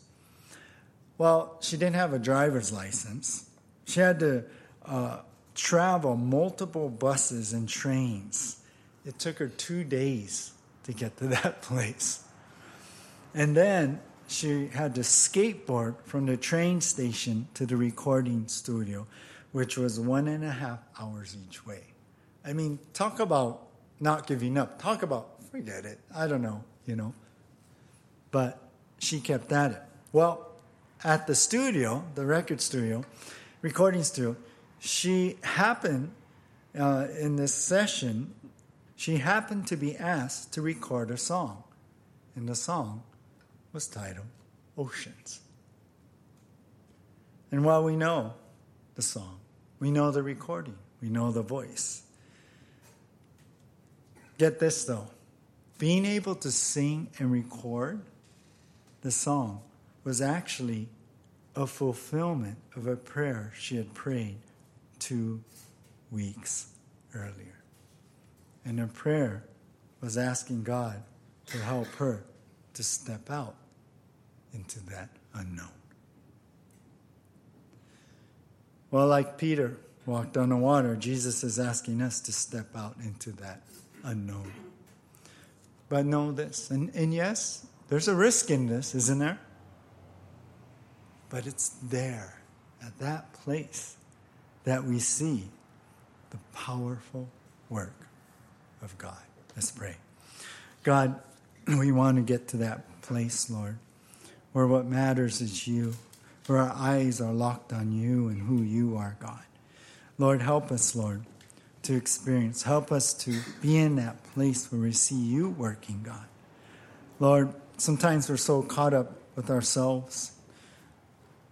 Well, she didn't have a driver's license. She had to uh, travel multiple buses and trains. It took her two days to get to that place. And then she had to skateboard from the train station to the recording studio, which was one and a half hours each way. I mean, talk about not giving up. Talk about forget it. I don't know, you know. But she kept at it. Well, at the studio, the record studio, recording studio, she happened uh, in this session, she happened to be asked to record a song. And the song was titled Oceans. And while we know the song, we know the recording, we know the voice. Get this though being able to sing and record the song was actually a fulfillment of a prayer she had prayed two weeks earlier. And her prayer was asking God to help her to step out into that unknown. Well, like Peter walked on the water, Jesus is asking us to step out into that unknown. But know this, and, and yes, there's a risk in this, isn't there? But it's there, at that place, that we see the powerful work of God. Let's pray. God, we want to get to that place, Lord, where what matters is you, where our eyes are locked on you and who you are, God. Lord, help us, Lord, to experience. Help us to be in that place where we see you working, God. Lord, sometimes we're so caught up with ourselves,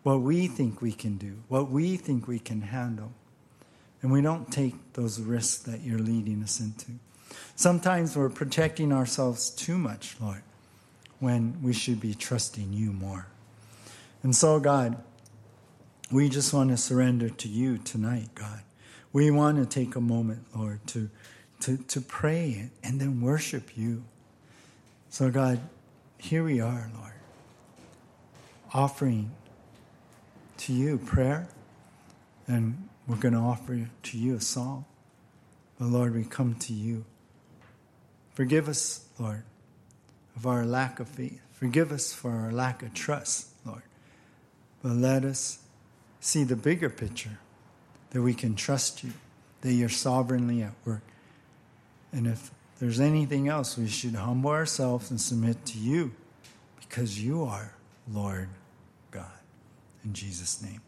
what we think we can do, what we think we can handle, and we don't take those risks that you're leading us into. Sometimes we're protecting ourselves too much, Lord, when we should be trusting you more. And so, God, we just want to surrender to you tonight, God. We want to take a moment, Lord, to, to, to pray and then worship you. So, God, here we are, Lord, offering to you prayer, and we're going to offer to you a song. But, Lord, we come to you. Forgive us, Lord, of our lack of faith. Forgive us for our lack of trust, Lord. But let us see the bigger picture that we can trust you, that you're sovereignly at work. And if there's anything else, we should humble ourselves and submit to you because you are Lord God. In Jesus' name.